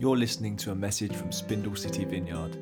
You're listening to a message from Spindle City Vineyard.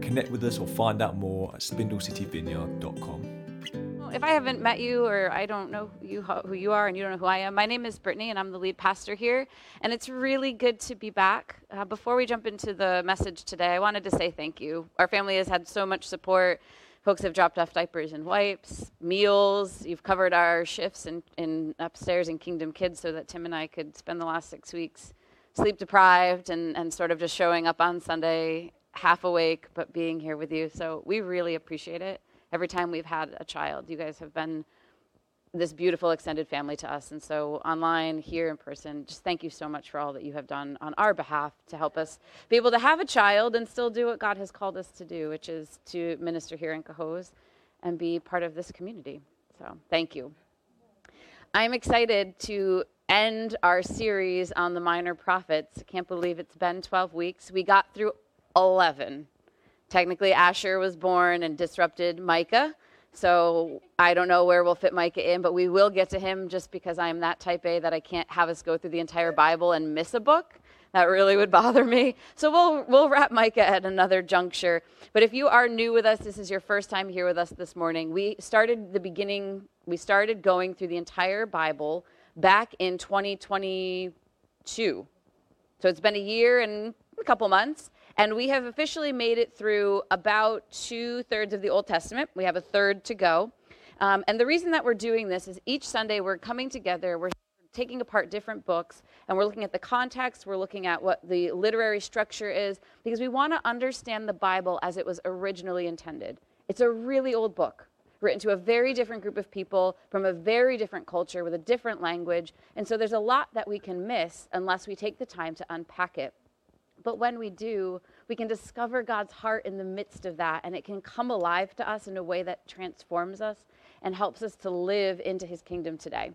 Connect with us or find out more at spindlecityvineyard.com. If I haven't met you or I don't know you, who you are and you don't know who I am, my name is Brittany and I'm the lead pastor here. And it's really good to be back. Uh, before we jump into the message today, I wanted to say thank you. Our family has had so much support. Folks have dropped off diapers and wipes, meals. You've covered our shifts in, in upstairs in Kingdom Kids so that Tim and I could spend the last six weeks sleep deprived and, and sort of just showing up on Sunday half awake, but being here with you. So we really appreciate it. Every time we've had a child, you guys have been this beautiful extended family to us. And so, online, here in person, just thank you so much for all that you have done on our behalf to help us be able to have a child and still do what God has called us to do, which is to minister here in Cohoes and be part of this community. So, thank you. I'm excited to end our series on the minor prophets. Can't believe it's been 12 weeks. We got through 11. Technically, Asher was born and disrupted Micah. So I don't know where we'll fit Micah in, but we will get to him just because I am that type A that I can't have us go through the entire Bible and miss a book. That really would bother me. So we'll we'll wrap Micah at another juncture. But if you are new with us, this is your first time here with us this morning. We started the beginning. We started going through the entire Bible back in 2022. So it's been a year and a couple months, and we have officially made it through about two thirds of the Old Testament. We have a third to go. Um, and the reason that we're doing this is each Sunday we're coming together, we're taking apart different books, and we're looking at the context, we're looking at what the literary structure is, because we want to understand the Bible as it was originally intended. It's a really old book written to a very different group of people from a very different culture with a different language. And so there's a lot that we can miss unless we take the time to unpack it. But when we do, we can discover God's heart in the midst of that, and it can come alive to us in a way that transforms us and helps us to live into his kingdom today.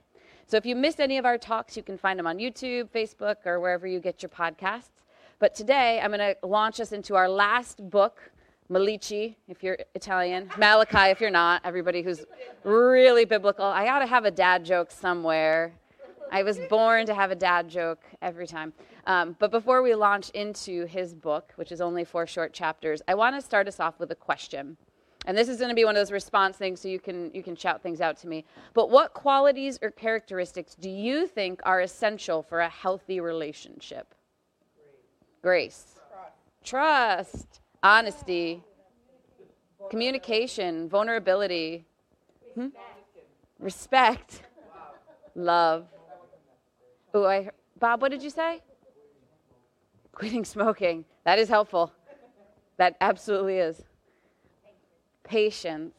So if you missed any of our talks, you can find them on YouTube, Facebook, or wherever you get your podcasts. But today, I'm going to launch us into our last book Malici, if you're Italian, Malachi, if you're not, everybody who's really biblical. I ought to have a dad joke somewhere. I was born to have a dad joke every time. Um, but before we launch into his book, which is only four short chapters, I want to start us off with a question. And this is going to be one of those response things, so you can you can shout things out to me. But what qualities or characteristics do you think are essential for a healthy relationship? Grace, Trust. Trust honesty, communication, vulnerability, hmm? respect, love. Oh, I Bob, what did you say? Quitting smoking. That is helpful. That absolutely is. Patience.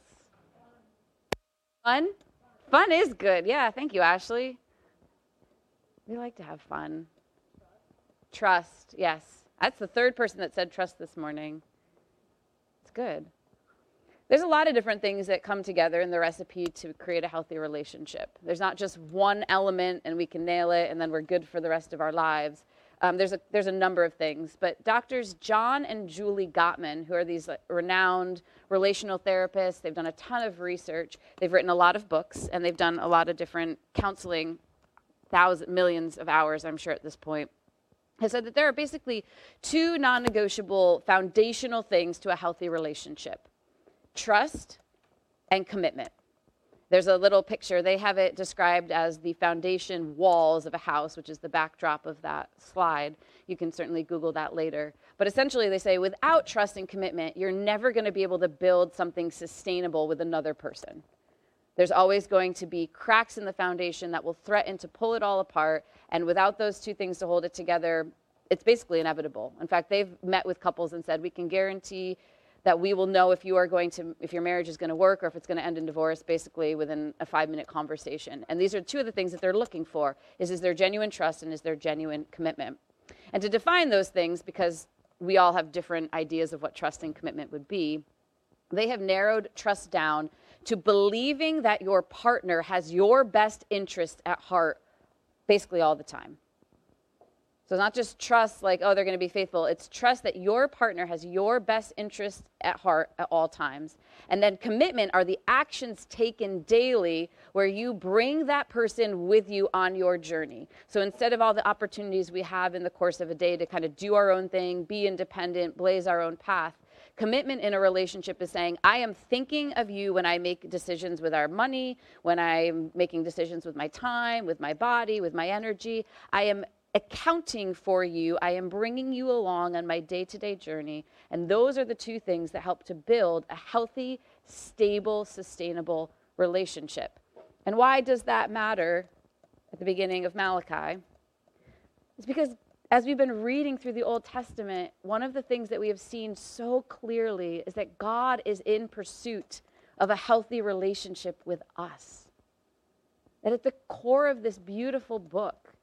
Fun? Fun is good. Yeah, thank you, Ashley. We like to have fun. Trust. Yes. That's the third person that said trust this morning good. There's a lot of different things that come together in the recipe to create a healthy relationship. There's not just one element and we can nail it and then we're good for the rest of our lives. Um, there's, a, there's a number of things. But doctors John and Julie Gottman, who are these renowned relational therapists, they've done a ton of research. They've written a lot of books and they've done a lot of different counseling, thousands, millions of hours, I'm sure, at this point has said that there are basically two non negotiable foundational things to a healthy relationship trust and commitment. There's a little picture. They have it described as the foundation walls of a house, which is the backdrop of that slide. You can certainly Google that later. But essentially, they say without trust and commitment, you're never going to be able to build something sustainable with another person. There's always going to be cracks in the foundation that will threaten to pull it all apart. And without those two things to hold it together, it's basically inevitable. In fact, they've met with couples and said, we can guarantee that we will know if you are going to if your marriage is going to work or if it's going to end in divorce basically within a five minute conversation and these are two of the things that they're looking for is is there genuine trust and is there genuine commitment and to define those things because we all have different ideas of what trust and commitment would be they have narrowed trust down to believing that your partner has your best interest at heart basically all the time. So it's not just trust like, oh, they're going to be faithful. It's trust that your partner has your best interest at heart at all times. And then commitment are the actions taken daily where you bring that person with you on your journey. So instead of all the opportunities we have in the course of a day to kind of do our own thing, be independent, blaze our own path, commitment in a relationship is saying, I am thinking of you when I make decisions with our money, when I'm making decisions with my time, with my body, with my energy. I am accounting for you. I am bringing you along on my day to day journey. And those are the two things that help to build a healthy, stable, sustainable relationship. And why does that matter at the beginning of Malachi? It's because as we've been reading through the Old Testament, one of the things that we have seen so clearly is that God is in pursuit of a healthy relationship with us. That at the core of this beautiful book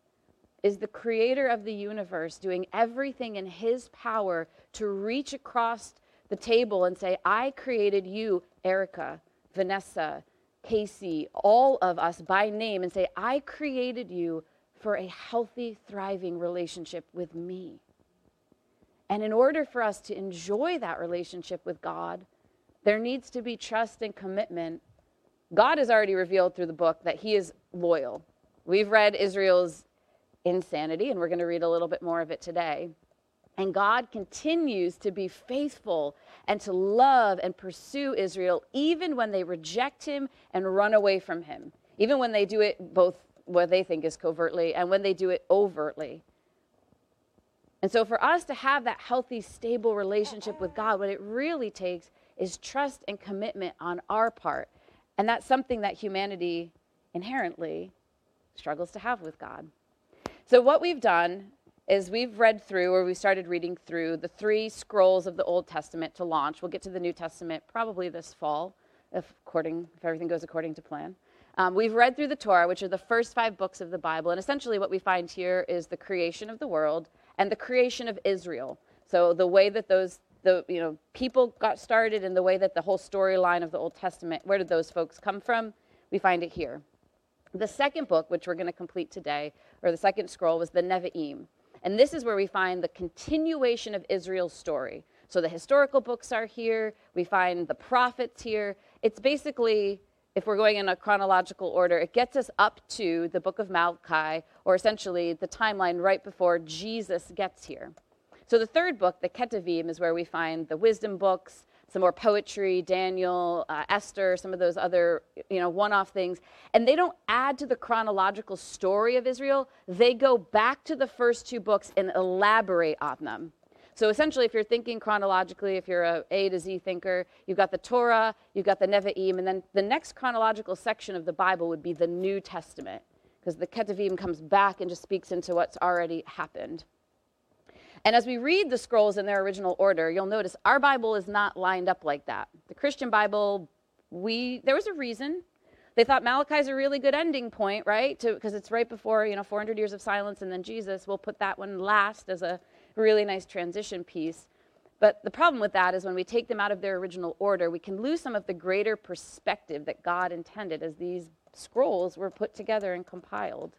is the creator of the universe doing everything in his power to reach across the table and say, I created you, Erica, Vanessa, Casey, all of us by name, and say, I created you for a healthy, thriving relationship with me. And in order for us to enjoy that relationship with God, there needs to be trust and commitment. God has already revealed through the book that He is loyal. We've read Israel's insanity, and we're going to read a little bit more of it today. And God continues to be faithful and to love and pursue Israel, even when they reject Him and run away from Him, even when they do it both what they think is covertly and when they do it overtly. And so, for us to have that healthy, stable relationship with God, what it really takes is trust and commitment on our part. And that's something that humanity inherently struggles to have with God. So, what we've done is we've read through, or we started reading through, the three scrolls of the Old Testament to launch. We'll get to the New Testament probably this fall, if, according, if everything goes according to plan. Um, we've read through the Torah, which are the first five books of the Bible, and essentially what we find here is the creation of the world and the creation of Israel. So the way that those the you know people got started and the way that the whole storyline of the Old Testament, where did those folks come from? We find it here. The second book, which we're going to complete today, or the second scroll, was the Nevi'im. And this is where we find the continuation of Israel's story. So the historical books are here, we find the prophets here. It's basically if we're going in a chronological order, it gets us up to the book of Malachi, or essentially the timeline right before Jesus gets here. So the third book, the Ketuvim, is where we find the wisdom books, some more poetry, Daniel, uh, Esther, some of those other, you know, one-off things. And they don't add to the chronological story of Israel. They go back to the first two books and elaborate on them. So essentially, if you're thinking chronologically, if you're a A to Z thinker, you've got the Torah, you've got the Nevi'im, and then the next chronological section of the Bible would be the New Testament, because the Ketuvim comes back and just speaks into what's already happened. And as we read the scrolls in their original order, you'll notice our Bible is not lined up like that. The Christian Bible, we there was a reason. They thought Malachi is a really good ending point, right? Because it's right before you know 400 years of silence, and then Jesus. We'll put that one last as a really nice transition piece. But the problem with that is when we take them out of their original order, we can lose some of the greater perspective that God intended as these scrolls were put together and compiled.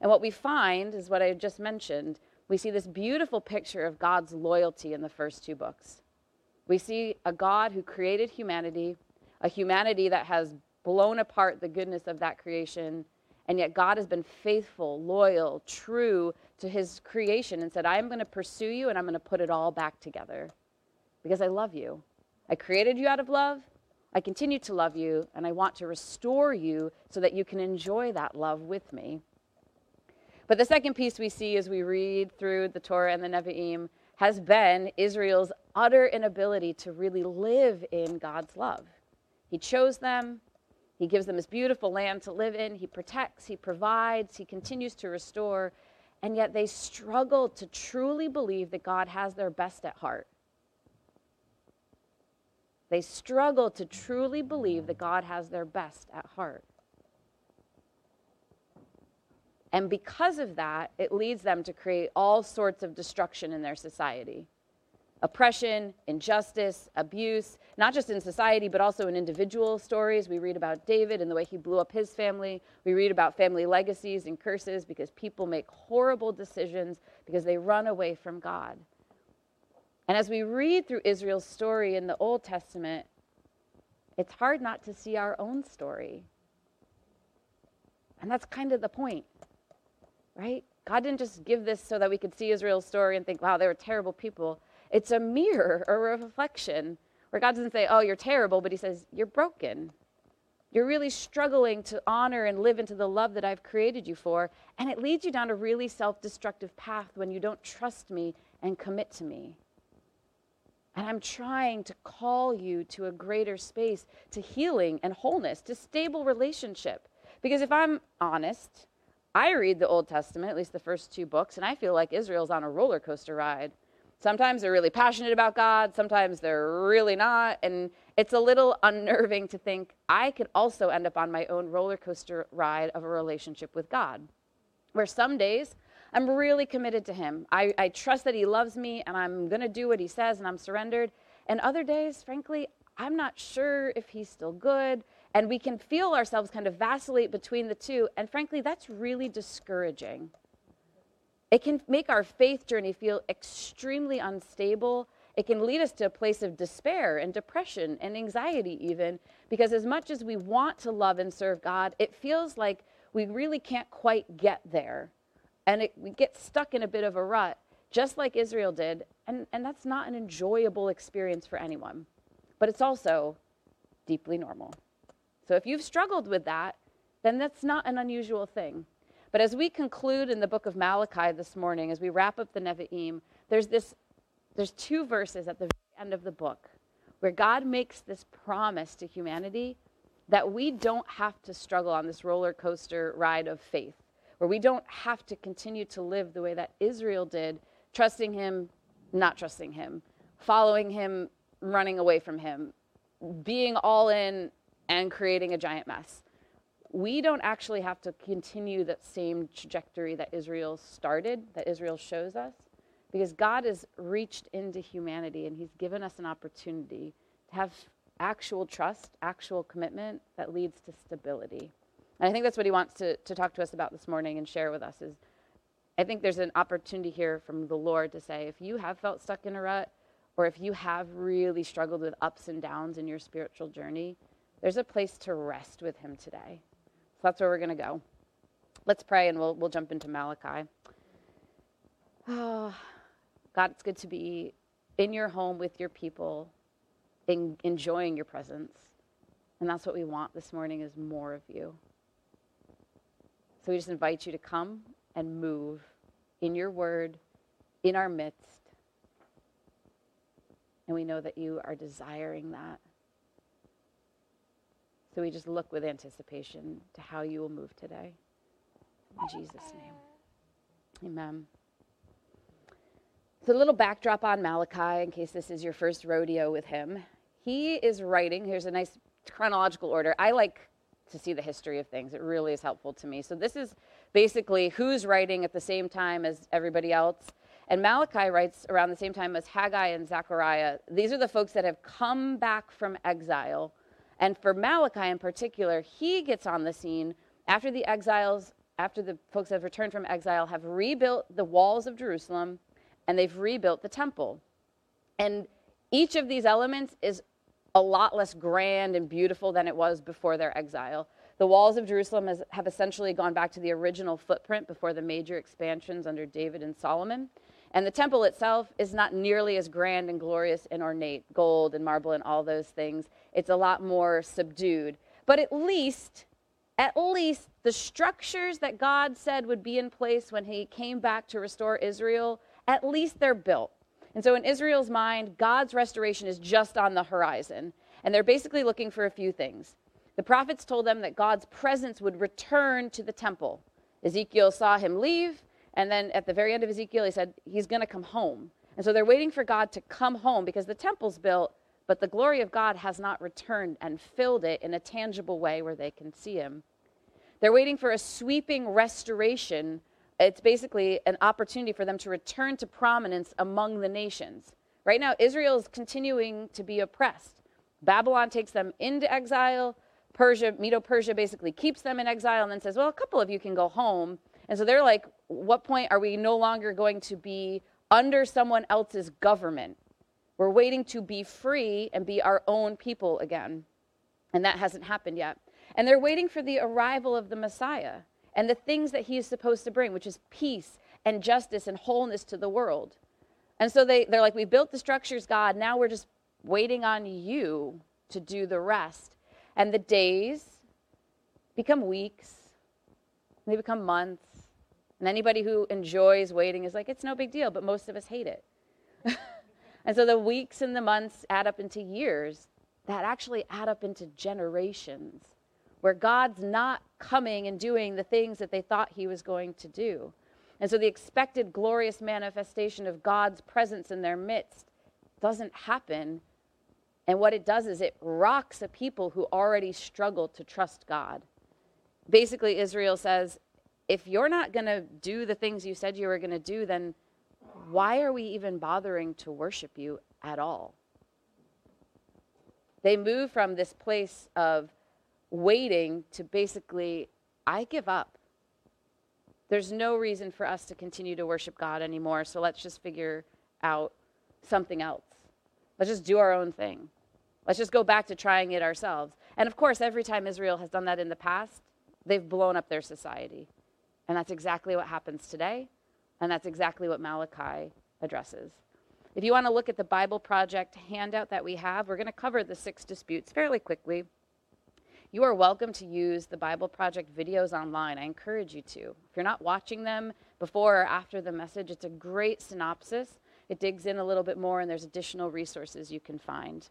And what we find is what I just mentioned. We see this beautiful picture of God's loyalty in the first two books. We see a God who created humanity, a humanity that has blown apart the goodness of that creation, and yet God has been faithful, loyal, true to his creation and said, I am going to pursue you and I'm going to put it all back together because I love you. I created you out of love. I continue to love you and I want to restore you so that you can enjoy that love with me. But the second piece we see as we read through the Torah and the Nevi'im has been Israel's utter inability to really live in God's love. He chose them, He gives them this beautiful land to live in, He protects, He provides, He continues to restore, and yet they struggle to truly believe that God has their best at heart. They struggle to truly believe that God has their best at heart. And because of that, it leads them to create all sorts of destruction in their society. Oppression, injustice, abuse, not just in society, but also in individual stories. We read about David and the way he blew up his family. We read about family legacies and curses because people make horrible decisions because they run away from God. And as we read through Israel's story in the Old Testament, it's hard not to see our own story. And that's kind of the point, right? God didn't just give this so that we could see Israel's story and think, wow, they were terrible people. It's a mirror or a reflection where God doesn't say, oh, you're terrible, but He says, you're broken. You're really struggling to honor and live into the love that I've created you for. And it leads you down a really self destructive path when you don't trust me and commit to me. And I'm trying to call you to a greater space, to healing and wholeness, to stable relationship. Because if I'm honest, I read the Old Testament, at least the first two books, and I feel like Israel's on a roller coaster ride. Sometimes they're really passionate about God, sometimes they're really not. And it's a little unnerving to think I could also end up on my own roller coaster ride of a relationship with God, where some days I'm really committed to Him. I, I trust that He loves me and I'm going to do what He says and I'm surrendered. And other days, frankly, I'm not sure if He's still good. And we can feel ourselves kind of vacillate between the two. And frankly, that's really discouraging. It can make our faith journey feel extremely unstable. It can lead us to a place of despair and depression and anxiety, even, because as much as we want to love and serve God, it feels like we really can't quite get there. And it, we get stuck in a bit of a rut, just like Israel did. And, and that's not an enjoyable experience for anyone. But it's also deeply normal. So if you've struggled with that, then that's not an unusual thing. But as we conclude in the book of Malachi this morning, as we wrap up the Nevi'im, there's this there's two verses at the end of the book where God makes this promise to humanity that we don't have to struggle on this roller coaster ride of faith, where we don't have to continue to live the way that Israel did, trusting him, not trusting him, following him, running away from him, being all in and creating a giant mess we don't actually have to continue that same trajectory that Israel started, that Israel shows us, because God has reached into humanity and He's given us an opportunity to have actual trust, actual commitment that leads to stability. And I think that's what He wants to, to talk to us about this morning and share with us is I think there's an opportunity here from the Lord to say, if you have felt stuck in a rut, or if you have really struggled with ups and downs in your spiritual journey, there's a place to rest with Him today so that's where we're going to go. Let's pray and we'll, we'll jump into Malachi. Oh, God, it's good to be in your home with your people, in, enjoying your presence. And that's what we want this morning is more of you. So we just invite you to come and move in your word, in our midst. And we know that you are desiring that. So we just look with anticipation to how you will move today. In Jesus' name. Amen. So, a little backdrop on Malachi in case this is your first rodeo with him. He is writing, here's a nice chronological order. I like to see the history of things, it really is helpful to me. So, this is basically who's writing at the same time as everybody else. And Malachi writes around the same time as Haggai and Zechariah. These are the folks that have come back from exile and for Malachi in particular, he gets on the scene after the exiles, after the folks have returned from exile have rebuilt the walls of Jerusalem and they've rebuilt the temple. And each of these elements is a lot less grand and beautiful than it was before their exile. The walls of Jerusalem has, have essentially gone back to the original footprint before the major expansions under David and Solomon. And the temple itself is not nearly as grand and glorious and ornate, gold and marble and all those things. It's a lot more subdued. But at least, at least the structures that God said would be in place when he came back to restore Israel, at least they're built. And so in Israel's mind, God's restoration is just on the horizon. And they're basically looking for a few things. The prophets told them that God's presence would return to the temple. Ezekiel saw him leave. And then at the very end of Ezekiel, he said, He's going to come home. And so they're waiting for God to come home because the temple's built, but the glory of God has not returned and filled it in a tangible way where they can see Him. They're waiting for a sweeping restoration. It's basically an opportunity for them to return to prominence among the nations. Right now, Israel is continuing to be oppressed. Babylon takes them into exile. Persia, Medo Persia basically keeps them in exile and then says, well, a couple of you can go home. And so they're like, what point are we no longer going to be under someone else's government? We're waiting to be free and be our own people again. And that hasn't happened yet. And they're waiting for the arrival of the Messiah and the things that he is supposed to bring, which is peace and justice and wholeness to the world. And so they, they're like, We built the structures, God. Now we're just waiting on you to do the rest. And the days become weeks, they become months. And anybody who enjoys waiting is like, It's no big deal, but most of us hate it. and so the weeks and the months add up into years that actually add up into generations where God's not coming and doing the things that they thought he was going to do. And so the expected glorious manifestation of God's presence in their midst doesn't happen. And what it does is it rocks a people who already struggle to trust God. Basically, Israel says, if you're not going to do the things you said you were going to do, then why are we even bothering to worship you at all? They move from this place of waiting to basically, I give up. There's no reason for us to continue to worship God anymore, so let's just figure out something else. Let's just do our own thing. Let's just go back to trying it ourselves. And of course, every time Israel has done that in the past, they've blown up their society. And that's exactly what happens today, and that's exactly what Malachi addresses. If you want to look at the Bible Project handout that we have, we're going to cover the six disputes fairly quickly. You are welcome to use the Bible Project videos online. I encourage you to. If you're not watching them before or after the message, it's a great synopsis. It digs in a little bit more, and there's additional resources you can find.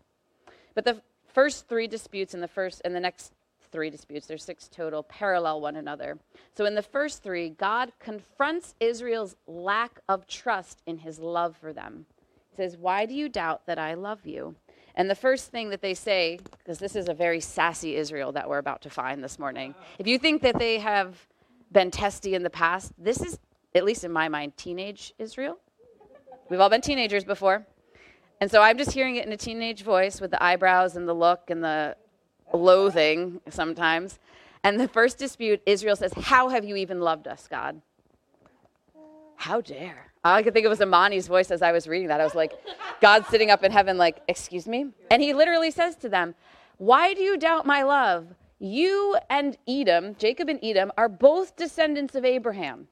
But the first three disputes in the first and the next three disputes, there's six total, parallel one another. So in the first three, God confronts Israel's lack of trust in his love for them. He says, Why do you doubt that I love you? And the first thing that they say, because this is a very sassy Israel that we're about to find this morning, if you think that they have been testy in the past, this is, at least in my mind, teenage Israel. We've all been teenagers before. And so I'm just hearing it in a teenage voice with the eyebrows and the look and the loathing sometimes. And the first dispute, Israel says, How have you even loved us, God? How dare? All I could think of was Imani's voice as I was reading that. I was like, God sitting up in heaven, like, excuse me? And he literally says to them, Why do you doubt my love? You and Edom, Jacob and Edom, are both descendants of Abraham,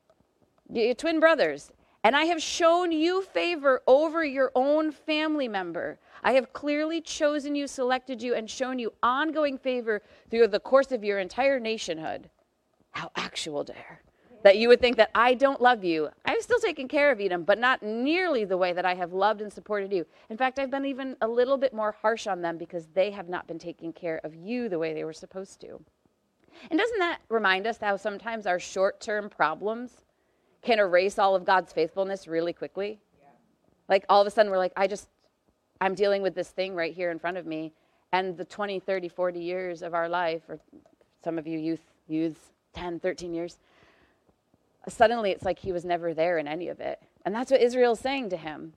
You're twin brothers. And I have shown you favor over your own family member. I have clearly chosen you, selected you, and shown you ongoing favor through the course of your entire nationhood. How actual dare that you would think that I don't love you. I've still taken care of Edom, but not nearly the way that I have loved and supported you. In fact, I've been even a little bit more harsh on them because they have not been taking care of you the way they were supposed to. And doesn't that remind us how sometimes our short term problems can erase all of God's faithfulness really quickly? Yeah. Like all of a sudden, we're like, I just, I'm dealing with this thing right here in front of me. And the 20, 30, 40 years of our life, or some of you youth, youths, 10, 13 years, suddenly it's like he was never there in any of it. And that's what Israel's saying to him.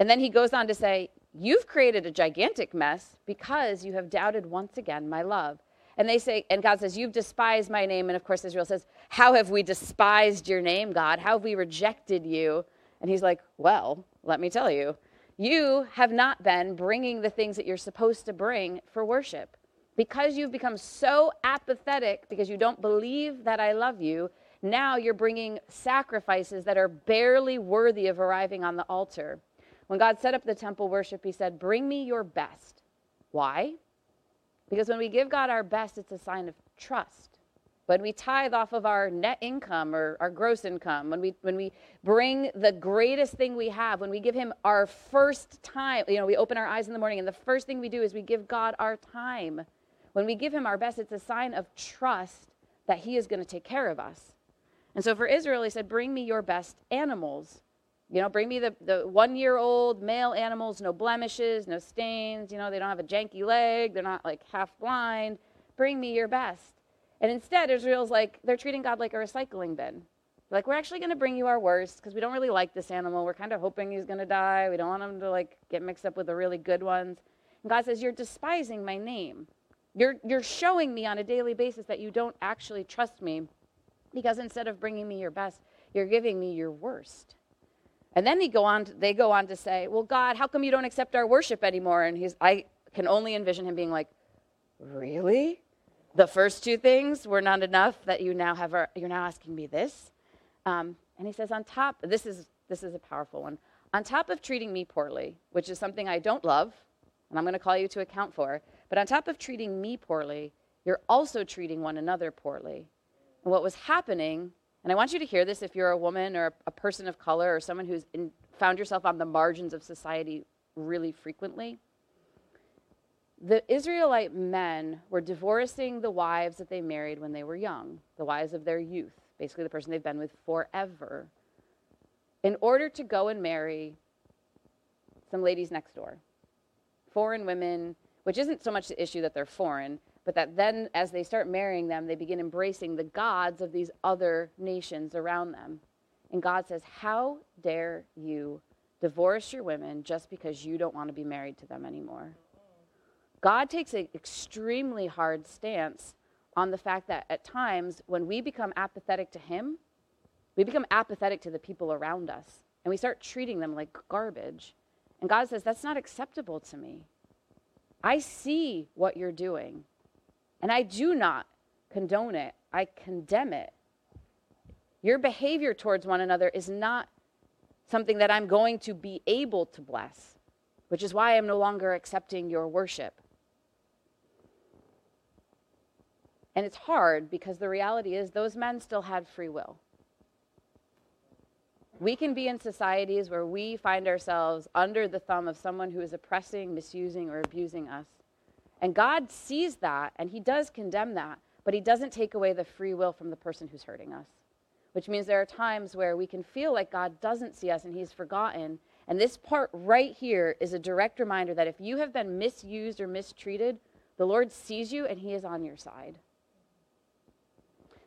And then he goes on to say, You've created a gigantic mess because you have doubted once again my love. And they say, and God says, You've despised my name. And of course, Israel says, How have we despised your name, God? How have we rejected you? And he's like, Well, let me tell you, you have not been bringing the things that you're supposed to bring for worship. Because you've become so apathetic, because you don't believe that I love you, now you're bringing sacrifices that are barely worthy of arriving on the altar. When God set up the temple worship, He said, Bring me your best. Why? Because when we give God our best, it's a sign of trust. When we tithe off of our net income or our gross income, when we, when we bring the greatest thing we have, when we give Him our first time, you know, we open our eyes in the morning and the first thing we do is we give God our time. When we give Him our best, it's a sign of trust that He is going to take care of us. And so for Israel, he said, Bring me your best animals. You know, bring me the, the one year old male animals, no blemishes, no stains. You know, they don't have a janky leg, they're not like half blind. Bring me your best. And instead, Israel's like, they're treating God like a recycling bin. like, we're actually going to bring you our worst because we don't really like this animal. We're kind of hoping he's going to die. We don't want him to like get mixed up with the really good ones. And God says, You're despising my name. You're, you're showing me on a daily basis that you don't actually trust me because instead of bringing me your best, you're giving me your worst. And then he go on to, they go on to say, Well, God, how come you don't accept our worship anymore? And he's, I can only envision him being like, Really? The first two things were not enough that you now have, our, you're now asking me this? Um, and he says, On top, this is, this is a powerful one. On top of treating me poorly, which is something I don't love, and I'm going to call you to account for, but on top of treating me poorly, you're also treating one another poorly. And what was happening, and I want you to hear this if you're a woman or a person of color or someone who's in, found yourself on the margins of society really frequently. The Israelite men were divorcing the wives that they married when they were young, the wives of their youth, basically the person they've been with forever, in order to go and marry some ladies next door. Foreign women which isn't so much the issue that they're foreign, but that then as they start marrying them, they begin embracing the gods of these other nations around them. And God says, How dare you divorce your women just because you don't want to be married to them anymore? God takes an extremely hard stance on the fact that at times when we become apathetic to Him, we become apathetic to the people around us and we start treating them like garbage. And God says, That's not acceptable to me. I see what you're doing, and I do not condone it, I condemn it. Your behavior towards one another is not something that I'm going to be able to bless, which is why I'm no longer accepting your worship. And it's hard because the reality is those men still had free will. We can be in societies where we find ourselves under the thumb of someone who is oppressing, misusing, or abusing us. And God sees that and He does condemn that, but He doesn't take away the free will from the person who's hurting us. Which means there are times where we can feel like God doesn't see us and He's forgotten. And this part right here is a direct reminder that if you have been misused or mistreated, the Lord sees you and He is on your side.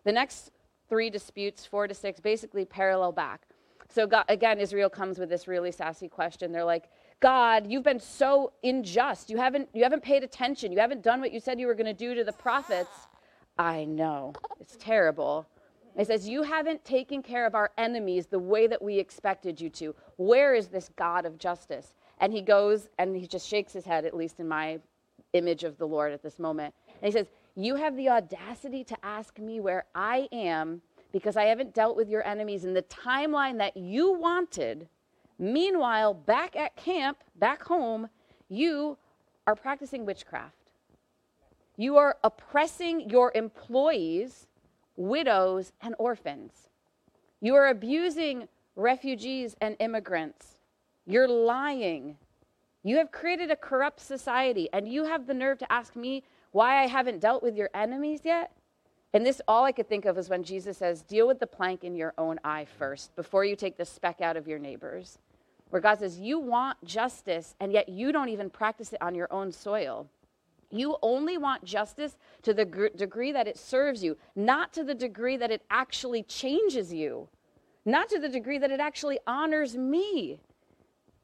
The next three disputes, four to six, basically parallel back. So God, again, Israel comes with this really sassy question. They're like, God, you've been so unjust. You haven't, you haven't paid attention. You haven't done what you said you were going to do to the prophets. I know. It's terrible. It says, You haven't taken care of our enemies the way that we expected you to. Where is this God of justice? And he goes and he just shakes his head, at least in my image of the Lord at this moment. And he says, You have the audacity to ask me where I am because I haven't dealt with your enemies in the timeline that you wanted. Meanwhile, back at camp, back home, you are practicing witchcraft. You are oppressing your employees, widows, and orphans. You are abusing refugees and immigrants. You're lying. You have created a corrupt society, and you have the nerve to ask me why I haven't dealt with your enemies yet? And this, all I could think of is when Jesus says, Deal with the plank in your own eye first before you take the speck out of your neighbor's. Where God says, You want justice, and yet you don't even practice it on your own soil. You only want justice to the gr- degree that it serves you, not to the degree that it actually changes you, not to the degree that it actually honors me.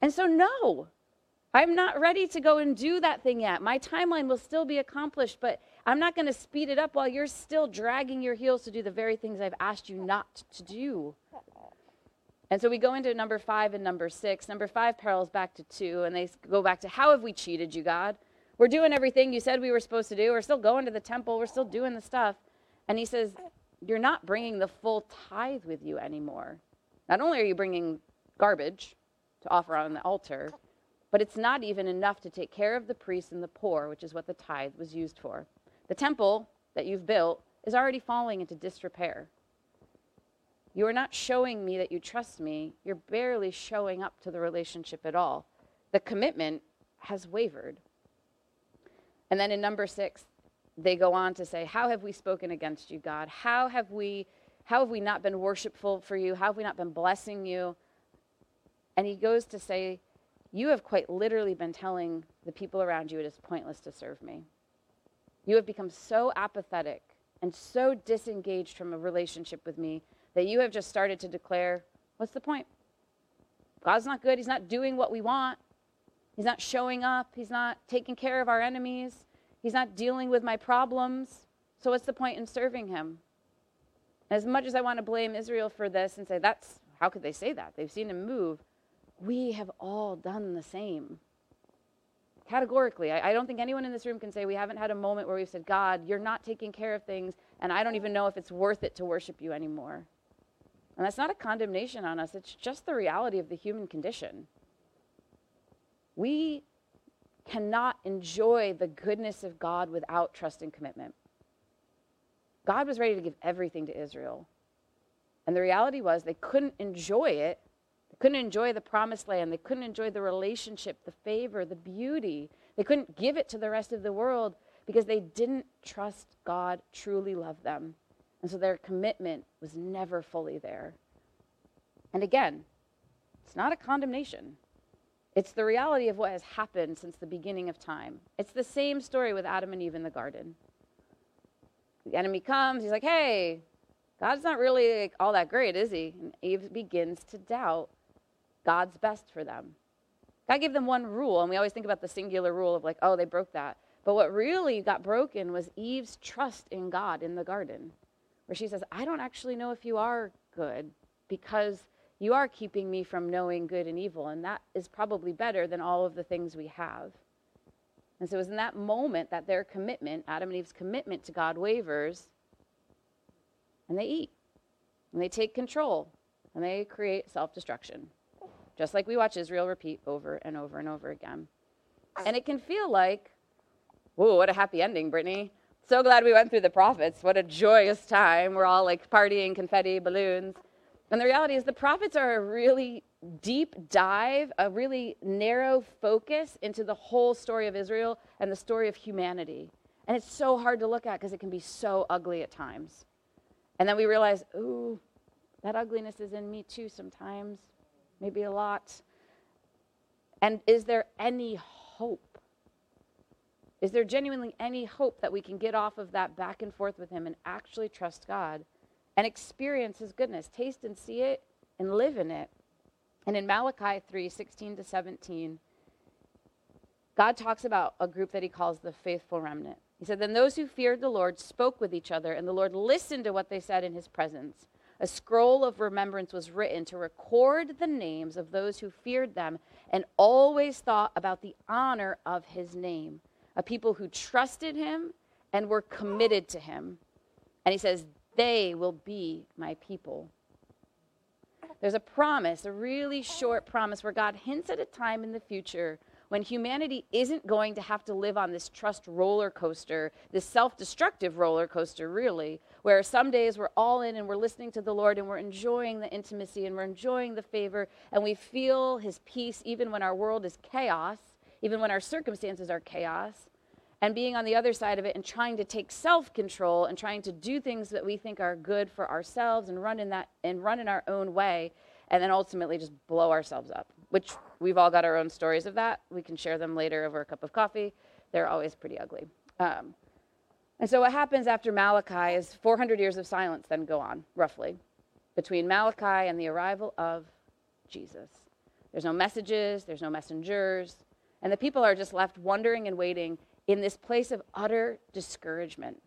And so, no, I'm not ready to go and do that thing yet. My timeline will still be accomplished, but I'm not going to speed it up while you're still dragging your heels to do the very things I've asked you not to do. And so we go into number five and number six. Number five parallels back to two, and they go back to how have we cheated you, God? We're doing everything you said we were supposed to do. We're still going to the temple. We're still doing the stuff. And he says, You're not bringing the full tithe with you anymore. Not only are you bringing garbage to offer on the altar, but it's not even enough to take care of the priests and the poor, which is what the tithe was used for. The temple that you've built is already falling into disrepair. You are not showing me that you trust me. You're barely showing up to the relationship at all. The commitment has wavered. And then in number six, they go on to say, How have we spoken against you, God? How have we, how have we not been worshipful for you? How have we not been blessing you? And he goes to say, You have quite literally been telling the people around you it is pointless to serve me. You have become so apathetic and so disengaged from a relationship with me that you have just started to declare, what's the point? God's not good. He's not doing what we want. He's not showing up. He's not taking care of our enemies. He's not dealing with my problems. So, what's the point in serving him? As much as I want to blame Israel for this and say, that's how could they say that? They've seen him move. We have all done the same. Categorically, I, I, don't think anyone in this room can say we haven't had a moment where we've said, God, you're not taking care of things, and I don't even know if it's worth it to worship you anymore. And that's not a condemnation on us, it's just the reality of the human condition. We cannot enjoy the goodness of God without trust and commitment. God was ready to give everything to Israel. And the reality was they couldn't enjoy it. Couldn't enjoy the promised land. They couldn't enjoy the relationship, the favor, the beauty. They couldn't give it to the rest of the world because they didn't trust God truly loved them. And so their commitment was never fully there. And again, it's not a condemnation. It's the reality of what has happened since the beginning of time. It's the same story with Adam and Eve in the garden. The enemy comes, he's like, hey, God's not really like, all that great, is he? And Eve begins to doubt God's best for them. God gave them one rule, and we always think about the singular rule of like, oh, they broke that. But what really got broken was Eve's trust in God in the garden, where she says, I don't actually know if you are good because you are keeping me from knowing good and evil, and that is probably better than all of the things we have. And so it was in that moment that their commitment, Adam and Eve's commitment to God, wavers, and they eat, and they take control, and they create self destruction, just like we watch Israel repeat over and over and over again. And it can feel like, whoa, what a happy ending, Brittany. So glad we went through the prophets. What a joyous time. We're all like partying, confetti, balloons. And the reality is, the prophets are a really deep dive, a really narrow focus into the whole story of Israel and the story of humanity. And it's so hard to look at because it can be so ugly at times. And then we realize, ooh, that ugliness is in me too sometimes, maybe a lot. And is there any hope? Is there genuinely any hope that we can get off of that back and forth with Him and actually trust God and experience his goodness, taste and see it and live in it. And in Malachi 3 16 to 17, God talks about a group that he calls the faithful remnant. He said, Then those who feared the Lord spoke with each other, and the Lord listened to what they said in his presence. A scroll of remembrance was written to record the names of those who feared them and always thought about the honor of his name, a people who trusted him and were committed to him. And he says, they will be my people. There's a promise, a really short promise, where God hints at a time in the future when humanity isn't going to have to live on this trust roller coaster, this self destructive roller coaster, really, where some days we're all in and we're listening to the Lord and we're enjoying the intimacy and we're enjoying the favor and we feel His peace even when our world is chaos, even when our circumstances are chaos and being on the other side of it and trying to take self-control and trying to do things that we think are good for ourselves and run in that and run in our own way and then ultimately just blow ourselves up which we've all got our own stories of that. We can share them later over a cup of coffee. They're always pretty ugly. Um, and so what happens after malachi is 400 years of silence then go on roughly between malachi and the arrival of jesus there's no messages there's no messengers and the people are just left wondering and waiting in this place of utter discouragement.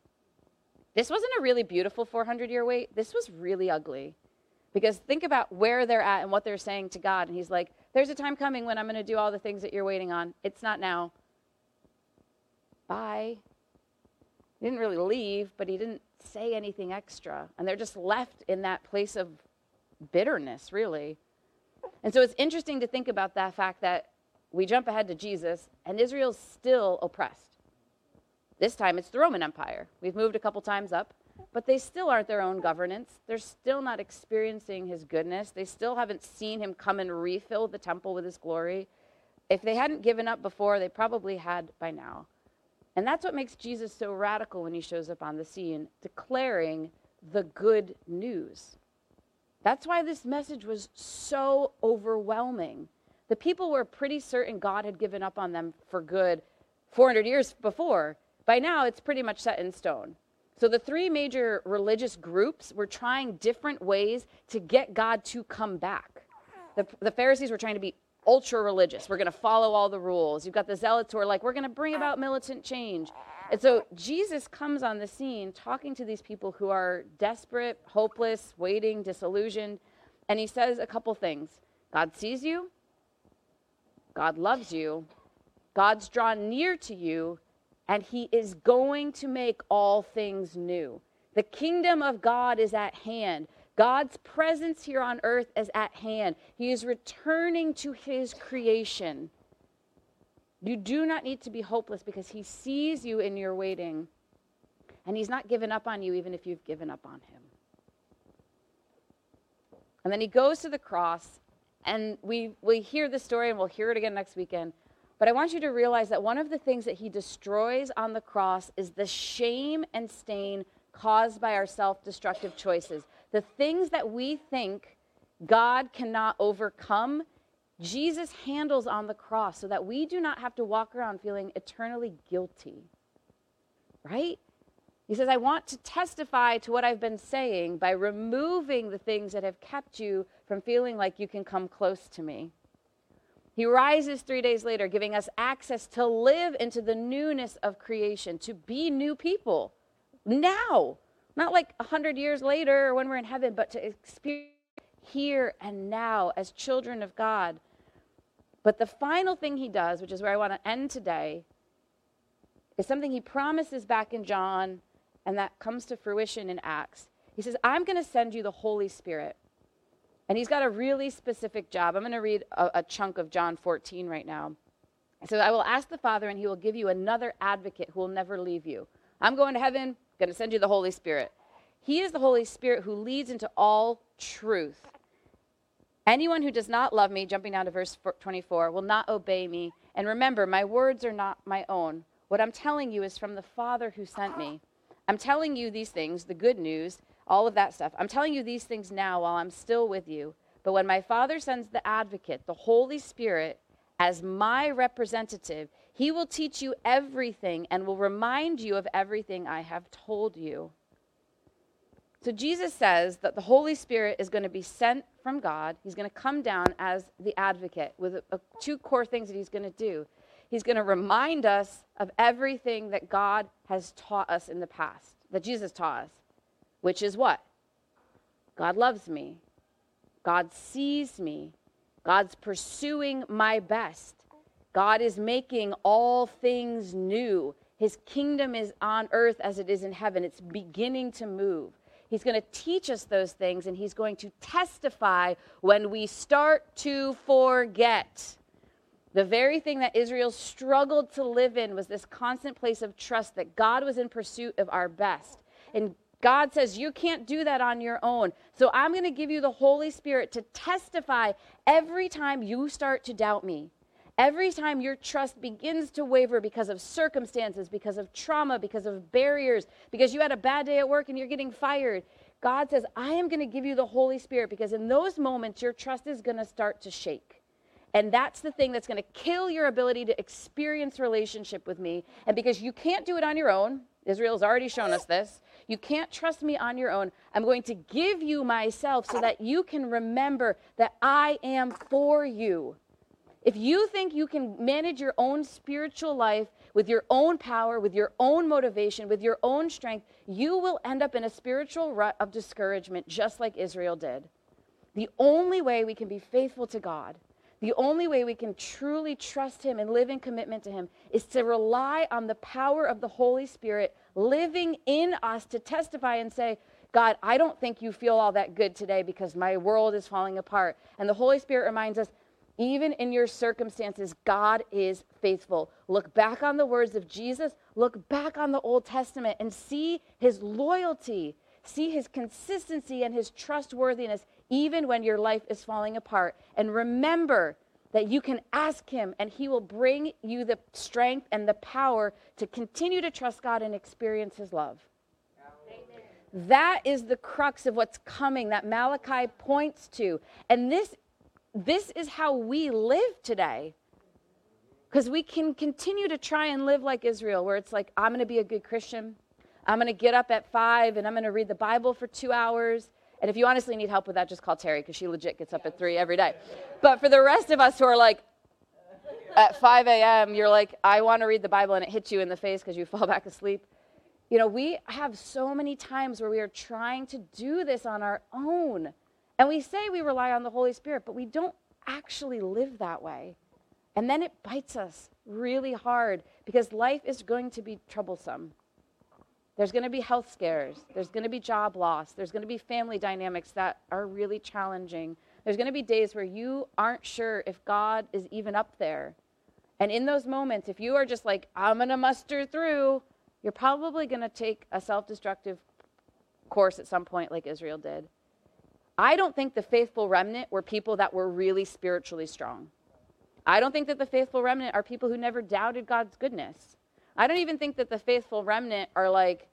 This wasn't a really beautiful 400 year wait. This was really ugly. Because think about where they're at and what they're saying to God. And He's like, There's a time coming when I'm going to do all the things that you're waiting on. It's not now. Bye. He didn't really leave, but he didn't say anything extra. And they're just left in that place of bitterness, really. And so it's interesting to think about that fact that we jump ahead to Jesus, and Israel's still oppressed. This time it's the Roman Empire. We've moved a couple times up, but they still aren't their own governance. They're still not experiencing his goodness. They still haven't seen him come and refill the temple with his glory. If they hadn't given up before, they probably had by now. And that's what makes Jesus so radical when he shows up on the scene, declaring the good news. That's why this message was so overwhelming. The people were pretty certain God had given up on them for good 400 years before. By now, it's pretty much set in stone. So the three major religious groups were trying different ways to get God to come back. The, the Pharisees were trying to be ultra religious. We're going to follow all the rules. You've got the zealots who are like, we're going to bring about militant change. And so Jesus comes on the scene talking to these people who are desperate, hopeless, waiting, disillusioned. And he says a couple things God sees you, God loves you, God's drawn near to you, and he is going to make all things new. The kingdom of God is at hand. God's presence here on earth is at hand. He is returning to his creation. You do not need to be hopeless because he sees you in your waiting. And he's not given up on you even if you've given up on him. And then he goes to the cross, and we, we hear the story, and we'll hear it again next weekend. But I want you to realize that one of the things that he destroys on the cross is the shame and stain caused by our self destructive choices. The things that we think God cannot overcome, Jesus handles on the cross so that we do not have to walk around feeling eternally guilty. Right? He says, I want to testify to what I've been saying by removing the things that have kept you from feeling like you can come close to me. He rises three days later, giving us access to live into the newness of creation, to be new people now. Not like a hundred years later or when we're in heaven, but to experience here and now as children of God. But the final thing he does, which is where I want to end today, is something he promises back in John and that comes to fruition in Acts. He says, I'm going to send you the Holy Spirit. And he's got a really specific job. I'm going to read a, a, chunk of John 14 right now. So I will ask the Father, and he will give you another advocate who will never leave you. I'm going to heaven, going to send you the Holy Spirit. He is the Holy Spirit who leads into all truth. Anyone who does not love me, jumping down to verse 24, will not obey me. And remember, my words are not my own. What I'm telling you is from the Father who sent me. I'm telling you these things, the good news, all of that stuff. I'm telling you these things now while I'm still with you. But when my Father sends the advocate, the Holy Spirit, as my representative, he will teach you everything and will remind you of everything I have told you. So Jesus says that the Holy Spirit is going to be sent from God. He's going to come down as the advocate with a, a, two core things that he's going to do. He's going to remind us of everything that God has taught us in the past, that Jesus taught us which is what? God loves me. God sees me. God's pursuing my best. God is making all things new. His kingdom is on earth as it is in heaven. It's beginning to move. He's going to teach us those things, and He's going to testify when we start to forget. The very thing that Israel struggled to live in was this constant place of trust that God was in pursuit of our best. And God says you can't do that on your own. So I'm going to give you the Holy Spirit to testify every time you start to doubt me. Every time your trust begins to waver because of circumstances, because of trauma, because of barriers, because you had a bad day at work and you're getting fired, God says, I am going to give you the Holy Spirit because in those moments your trust is going to start to shake. And that's the thing that's going to kill your ability to experience relationship with me. And because you can't do it on your own, Israel's already shown us this. You can't trust me on your own. I'm going to give you myself so that you can remember that I am for you. If you think you can manage your own spiritual life with your own power, with your own motivation, with your own strength, you will end up in a spiritual rut of discouragement, just like Israel did. The only way we can be faithful to God, the only way we can truly trust Him and live in commitment to Him, is to rely on the power of the Holy Spirit living in us to testify and say, God, I don't think you feel all that good today because my world is falling apart. And the Holy Spirit reminds us, even in your circumstances, God is faithful. Look back on the words of Jesus, look back on the Old Testament, and see his loyalty, see his consistency and his trustworthiness, even when your life is falling apart. And remember that you can ask Him and He will bring you the strength and the power to continue to trust God and experience His love. That is the crux of what's coming that Malachi points to. And this, this is how we live today. Because we can continue to try and live like Israel, where it's like, I'm going to be a good Christian. I'm going to get up at five and I'm going to read the Bible for two hours. And if you honestly need help with that, just call Terry because she legit gets up at three every day. But for the rest of us who are like, at 5 a.m., you're like, I want to read the Bible, and it hits you in the face because you fall back asleep. You know, we have so many times where we are trying to do this on our own. And we say we rely on the Holy Spirit, but we don't actually live that way. And then it bites us really hard because life is going to be troublesome. There's going to be health scares. There's going to be job loss. There's going to be family dynamics that are really challenging. There's going to be days where you aren't sure if God is even up there. And in those moments, if you are just like, I'm going to muster through, you're probably going to take a self destructive course at some point, like Israel did. I don't think the faithful remnant were people that were really spiritually strong. I don't think that the faithful remnant are people who never doubted God's goodness. I don't even think that the faithful remnant are like,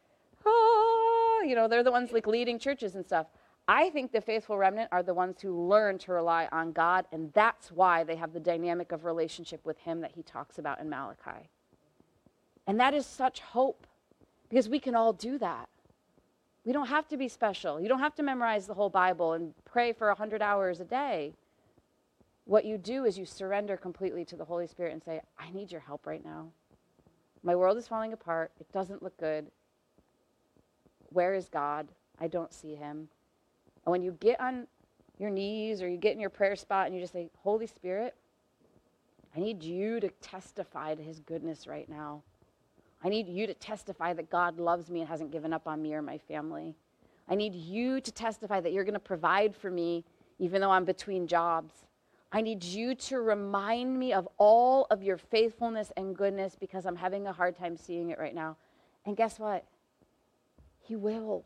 oh, you know, they're the ones like leading churches and stuff. I think the faithful remnant are the ones who learn to rely on God, and that's why they have the dynamic of relationship with Him that He talks about in Malachi. And that is such hope because we can all do that. We don't have to be special. You don't have to memorize the whole Bible and pray for 100 hours a day. What you do is you surrender completely to the Holy Spirit and say, I need your help right now. My world is falling apart. It doesn't look good. Where is God? I don't see him. And when you get on your knees or you get in your prayer spot and you just say, Holy Spirit, I need you to testify to his goodness right now. I need you to testify that God loves me and hasn't given up on me or my family. I need you to testify that you're going to provide for me even though I'm between jobs. I need you to remind me of all of your faithfulness and goodness because I'm having a hard time seeing it right now. And guess what? He will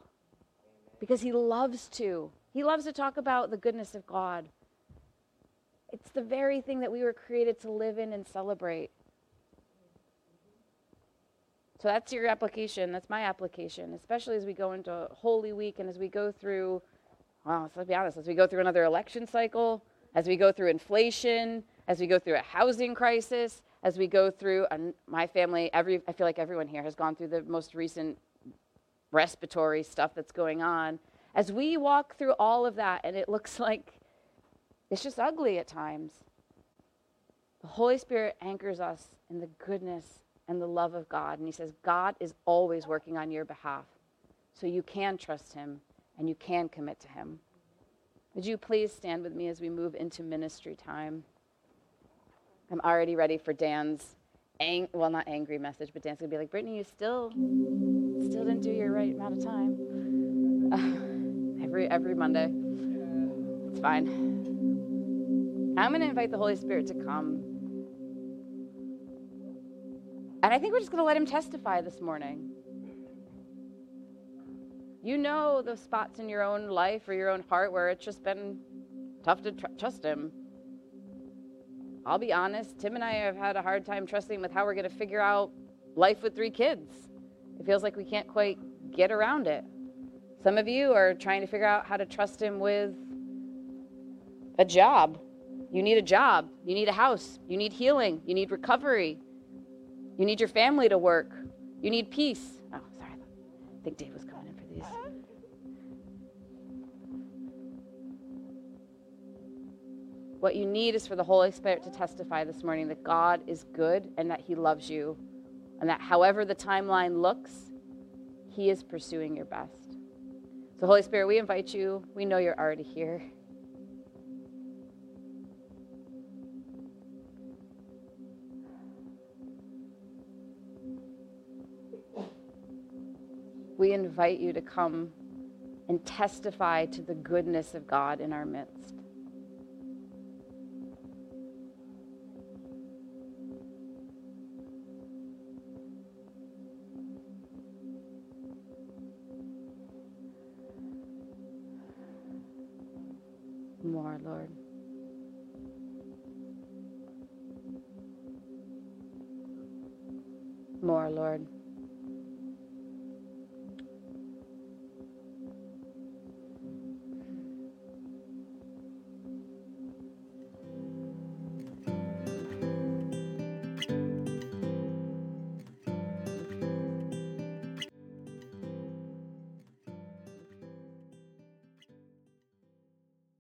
because he loves to. He loves to talk about the goodness of God. It's the very thing that we were created to live in and celebrate. So that's your application. That's my application, especially as we go into Holy Week and as we go through, well, let's be honest, as we go through another election cycle, as we go through inflation, as we go through a housing crisis, as we go through, and my family, every, I feel like everyone here has gone through the most recent respiratory stuff that's going on. As we walk through all of that, and it looks like it's just ugly at times, the Holy Spirit anchors us in the goodness and the love of God. And He says, God is always working on your behalf. So you can trust Him and you can commit to Him. Would you please stand with me as we move into ministry time? I'm already ready for Dan's ang- well, not angry message, but Dan's gonna be like, Brittany, you still, still didn't do your right amount of time. Uh, every every Monday, it's fine. I'm gonna invite the Holy Spirit to come, and I think we're just gonna let Him testify this morning. You know the spots in your own life or your own heart where it's just been tough to tr- trust Him I'll be honest, Tim and I have had a hard time trusting with how we're going to figure out life with three kids. It feels like we can't quite get around it. Some of you are trying to figure out how to trust him with a job. You need a job. You need a house. You need healing. You need recovery. You need your family to work. You need peace. Oh, sorry. I think Dave was coming in for these. What you need is for the Holy Spirit to testify this morning that God is good and that He loves you, and that however the timeline looks, He is pursuing your best. So, Holy Spirit, we invite you. We know you're already here. We invite you to come and testify to the goodness of God in our midst.